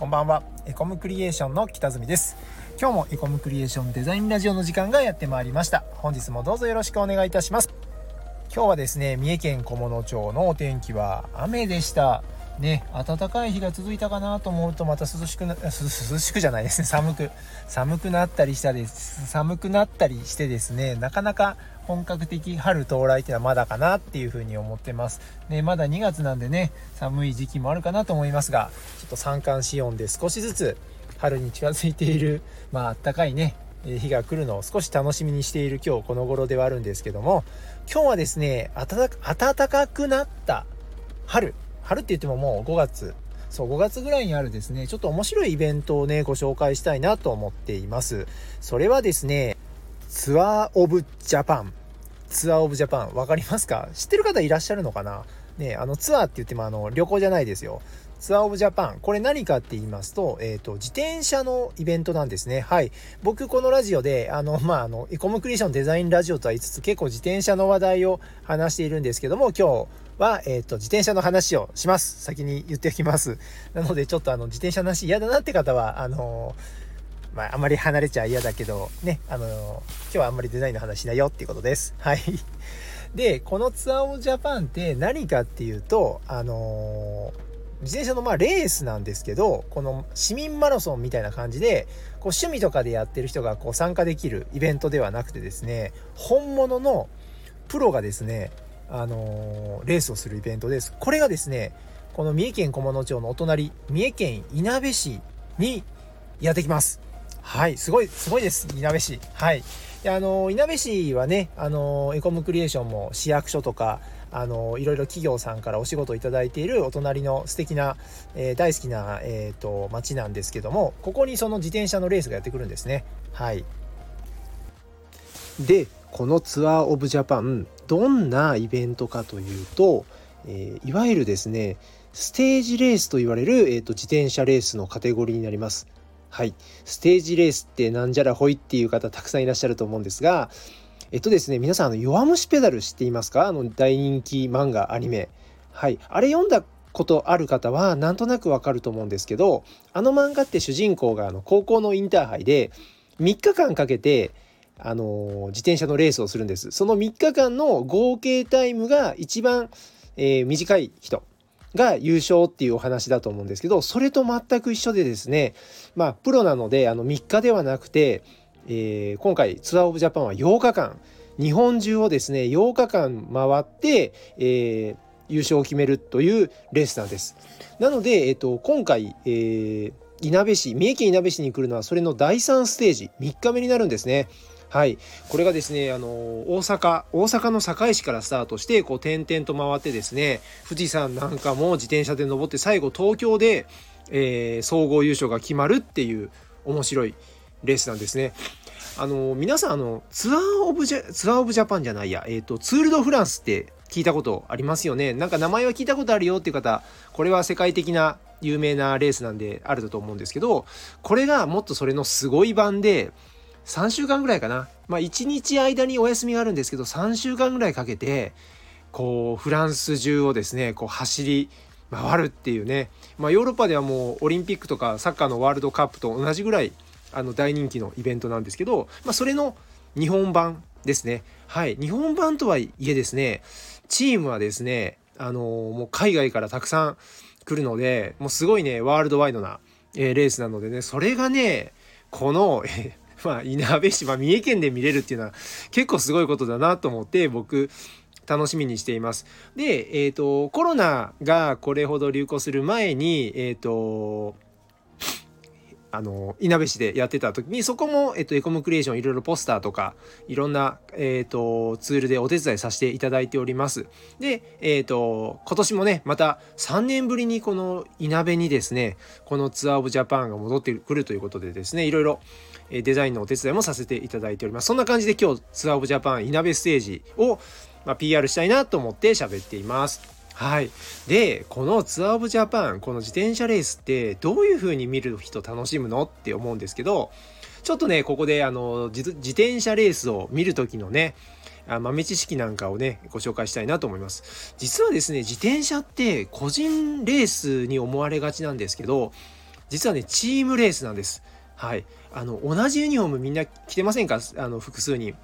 こんばんは。エコムクリエーションの北住です。今日もエコムクリエーションデザインラジオの時間がやってまいりました。本日もどうぞよろしくお願いいたします。今日はですね三重県菰野町のお天気は雨でした。ね、暖かい日が続いたかなと思うとまた涼しくな涼しくじゃないですね。寒く寒くなったりしたです寒くなったりしてですねなかなか本格的春到来っていうのはまだかなっていうふうに思ってます。ね、まだ2月なんでね、寒い時期もあるかなと思いますが、ちょっと三寒四温で少しずつ春に近づいている、まああったかいね、日が来るのを少し楽しみにしている今日この頃ではあるんですけども、今日はですね、暖かくなった春、春って言ってももう5月、そう、5月ぐらいにあるですね、ちょっと面白いイベントをね、ご紹介したいなと思っています。それはですね、ツアーオブジャパンツアーオブジャパン分かりますか？知ってる方いらっしゃるのかな？ねあのツアーって言ってもあの旅行じゃないですよ。ツアーオブジャパン。これ何かって言いますと、えっ、ー、と、自転車のイベントなんですね。はい。僕、このラジオで、あの、まあ、あの、エコムクリエーションデザインラジオとは言いつつ、結構自転車の話題を話しているんですけども、今日は、えっ、ー、と、自転車の話をします。先に言っておきます。なので、ちょっとあの、自転車の話嫌だなって方は、あのーまあ、あまり離れちゃ嫌だけど、ね、あの今日はあんまりデザインの話だよっていうことです。はい。で、このツアーオブジャパンって何かっていうと、あの自転車のまあレースなんですけど、この市民マラソンみたいな感じで、こう趣味とかでやってる人がこう参加できるイベントではなくてですね、本物のプロがですね、あのレースをするイベントです。これがですね、この三重県菰野町のお隣、三重県いなべ市にやってきます。はい、すごい、すごいです。いなべ市。はい。で、あの、いなべ市はね、あの、エコムクリエーションも市役所とか、あの、いろいろ企業さんからお仕事をいただいているお隣の素敵な、えー、大好きな、えっ、ー、と、町なんですけども、ここにその自転車のレースがやってくるんですね。はい。で、このツアーオブジャパン、どんなイベントかというと、えー、いわゆるですね、ステージレースと言われる、えーと自転車レースのカテゴリーになります。はい。ステージレースってなんじゃらほいっていう方たくさんいらっしゃると思うんですが、えっとですね、皆さん、あの、弱虫ペダル知っていますか？あの、大人気漫画、アニメ。はい。あれ読んだことある方は、なんとなくわかると思うんですけど、あの漫画って主人公が、あの、高校のインターハイで、3日間かけて、あの自転車のレースをするんです。その3日間の合計タイムが一番、えー、短い人。が優勝っていうお話だと思うんですけど、それと全く一緒でですね、まあ、プロなので、あの、3日ではなくて、えー、今回ツアーオブジャパンは8日間、日本中をですね、8日間回って、えー、優勝を決めるというレースなんです。なので、えっ、と、今回、えー、いなべ市、三重県いなべ市に来るのはそれの第3ステージ、3日目になるんですね。はい、これがですねあの大阪大阪の堺市からスタートしてこう点々と回ってですね富士山なんかも自転車で登って最後東京で、えー、総合優勝が決まるっていう面白いレースなんですね。あの皆さんあのツアーオブジャツアーオブジャパンじゃないや、えーと、ツール・ド・フランスって聞いたことありますよね？なんか名前は聞いたことあるよっていう方これは世界的な有名なレースなんであると思うんですけどこれがもっとそれのすごい版で3週間ぐらいかな。まあ1日間にお休みがあるんですけど、3週間ぐらいかけて、こう、フランス中をですね、こう走り回るっていうね。まあヨーロッパではもうオリンピックとかサッカーのワールドカップと同じぐらい、あの大人気のイベントなんですけど、まあそれの日本版ですね。はい。日本版とはいえですね、チームはですね、あの、もう海外からたくさん来るので、もうすごいね、ワールドワイドな、えー、レースなのでね、それがね、この、え まあ、いなべ市、まあ、三重県で見れるっていうのは結構すごいことだなと思って僕楽しみにしています。で、えっ、ー、と、コロナがこれほど流行する前に、えっ、ー、と、あの、いなべ市でやってた時に、そこも、えっと、エコムクリエーションいろいろポスターとか、いろんな、えっと、ツールでお手伝いさせていただいております。で、えっと、今年もね、また3年ぶりにこのいなべにですね、このツアーオブジャパンが戻ってくるということでですね、いろいろデザインのお手伝いもさせていただいております。そんな感じで今日、ツアーオブジャパンいなべステージを、ま、PR したいなと思って喋っています。はい。で、このツアーオブジャパン、この自転車レースってどういう風に見る人楽しむのって思うんですけど、ちょっとね、ここであの、自転車レースを見る時のね、豆知識なんかをね、ご紹介したいなと思います。実はですね、自転車って個人レースに思われがちなんですけど、実はねチームレースなんですはい。あの同じユニフォームみんな着てませんか？あの複数人。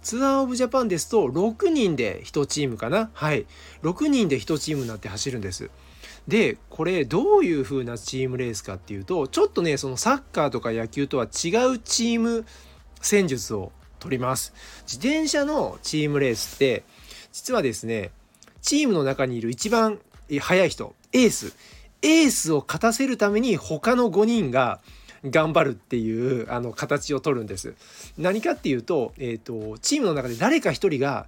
ツアーオブジャパンですと6人で1チームかな？はい。6人で1チームになって走るんです。でこれどういう風なチームレースかっていうとちょっとねそのサッカーとか野球とは違うチーム戦術を取ります。自転車のチームレースって実はですねチームの中にいる一番速い人エース。エースを勝たせるために他の5人が頑張るっていうあの形を取るんです。何かっていうと,、えーと、チームの中で誰か一人が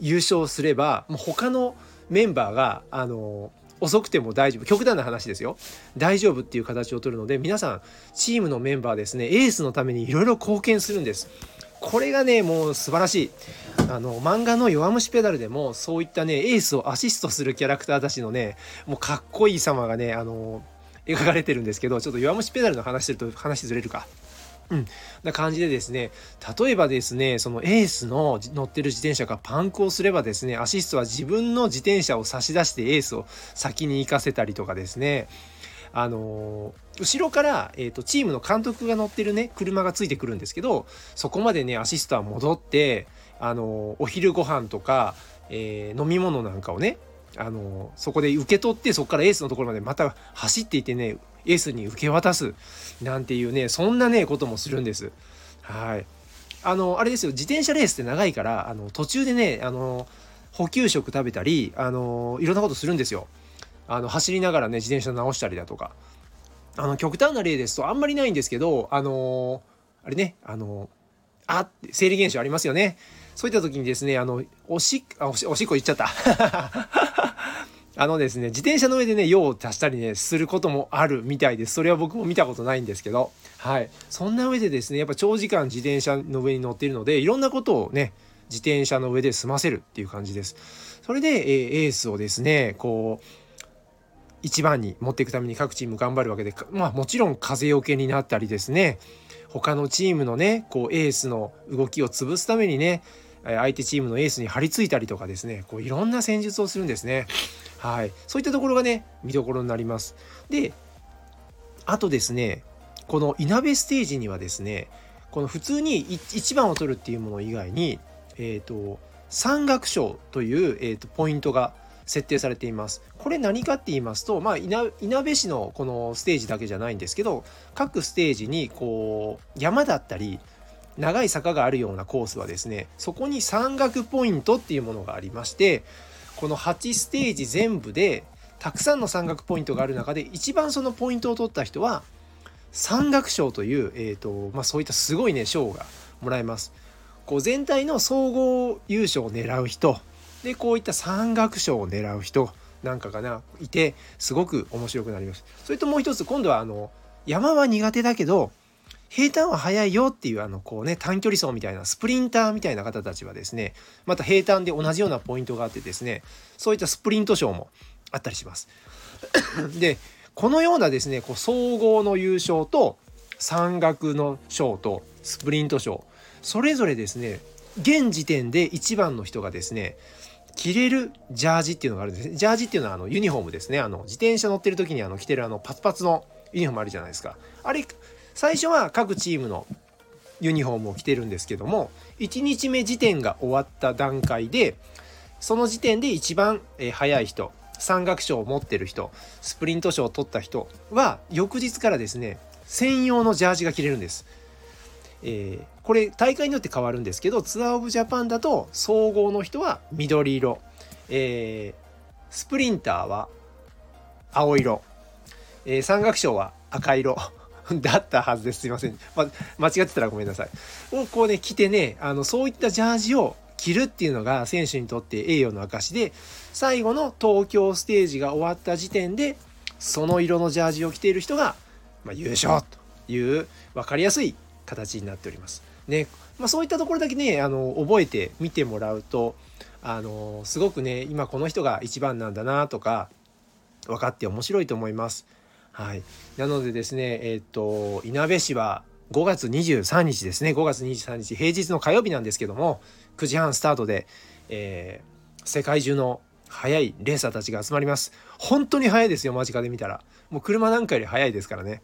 優勝すればもう他のメンバーがあの遅くても大丈夫。極端な話ですよ。大丈夫っていう形を取るので皆さんチームのメンバーですねエースのためにいろいろ貢献するんです。これがねもう素晴らしい。あの漫画の「弱虫ペダル」でもそういったねエースをアシストするキャラクターたちのねもうかっこいい様がねあの描かれてるんですけどちょっと弱虫ペダルの話してると話ずれるか。うん、な感じでですね例えばですねそのエースの乗ってる自転車がパンクをすればですねアシストは自分の自転車を差し出してエースを先に行かせたりとかですねあの後ろから、えーと、チームの監督が乗ってるね車がついてくるんですけどそこまでねアシストは戻ってあのお昼ご飯とか、えー、飲み物なんかをねあのそこで受け取ってそこからエースのところまでまた走っていてねエースに受け渡すなんていうねそんなねこともするんです。はいあのあれですよ自転車レースって長いからあの途中でねあの補給食食べたりあのいろんなことするんですよ。あの走りながらね自転車直したりだとかあの極端な例ですとあんまりないんですけどあのあれねあのあって生理現象ありますよねそういった時にですねあのおしあおしおしっこ言っちゃった。あのですね自転車の上でね用を足したりねすることもあるみたいです。それは僕も見たことないんですけど。はい。そんな上でですねやっぱ長時間自転車の上に乗っているのでいろんなことをね自転車の上で済ませるっていう感じです。それで、えエースをですねこう一番に持っていくために各チーム頑張るわけでまあもちろん風よけになったりですね他のチームのねこうエースの動きを潰すためにね相手チームのエースに張り付いたりとかですねこういろんな戦術をするんですね。はい。そういったところがね見どころになります。であとですねこのいなべステージにはですねこの普通に1番を取るっていうもの以外にえっ、ー、と山岳賞という、えーとポイントが設定されています。これ何かって言いますと、まあ、いなべ市のこのステージだけじゃないんですけど各ステージにこう山だったり長い坂があるようなコースはですねそこに山岳ポイントっていうものがありましてこの8ステージ全部でたくさんの山岳ポイントがある中で一番そのポイントを取った人は山岳賞という、えーとまあ、そういったすごいね賞がもらえます。こう全体の総合優勝を狙う人でこういった山岳賞を狙う人なんかがないてすごく面白くなります。それともう一つ今度はあの山は苦手だけど平坦は速いよっていうあのこうね短距離走みたいなスプリンターみたいな方たちはですねまた平坦で同じようなポイントがあってですねそういったスプリント賞もあったりします。でこのようなですねこう総合の優勝と山岳の賞とスプリント賞それぞれですね現時点で1番の人がですね着れるジャージっていうのがあるんですね。ジャージっていうのはあのユニフォームですね。あの自転車乗ってる時にあの着てるあのパツパツのユニフォームあるじゃないですか。あれ、最初は各チームのユニフォームを着てるんですけども、1日目時点が終わった段階で、その時点で一番速い人、山岳賞を持ってる人、スプリント賞を取った人は、翌日からですね、専用のジャージが着れるんです。えー、これ大会によって変わるんですけどツアー・オブ・ジャパンだと総合の人は緑色、えー、スプリンターは青色、えー、山岳賞は赤色。だったはずですすいません、ま、間違ってたらごめんなさいをこうね着てねあのそういったジャージを着るっていうのが選手にとって栄誉の証で最後の東京ステージが終わった時点でその色のジャージを着ている人が、まあ、優勝という分かりやすい形になっております。ねまあ、そういったところだけねあの覚えて見てもらうとあのすごくね今この人が一番なんだなとか分かって面白いと思います。はい、なのでですねえっ、といなべ市は5月23日ですね。5月23日平日の火曜日なんですけども9時半スタートで、えー、世界中の速いレーサーたちが集まります。本当に速いですよ間近で見たら。もう車なんかより速いですからね。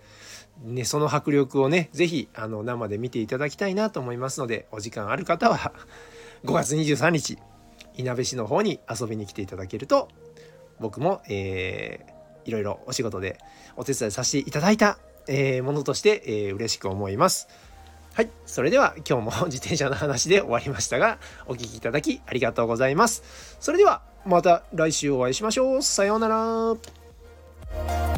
ねその迫力をね是非あの生で見ていただきたいなと思いますのでお時間ある方は5月23日いなべ市の方に遊びに来ていただけると僕も、えー、いろいろお仕事でお手伝いさせていただいた、えー、ものとして、えー、嬉しく思います。はい。それでは今日も 自転車の話で終わりましたが、お聴きいただきありがとうございます。それではまた来週お会いしましょう。さようなら。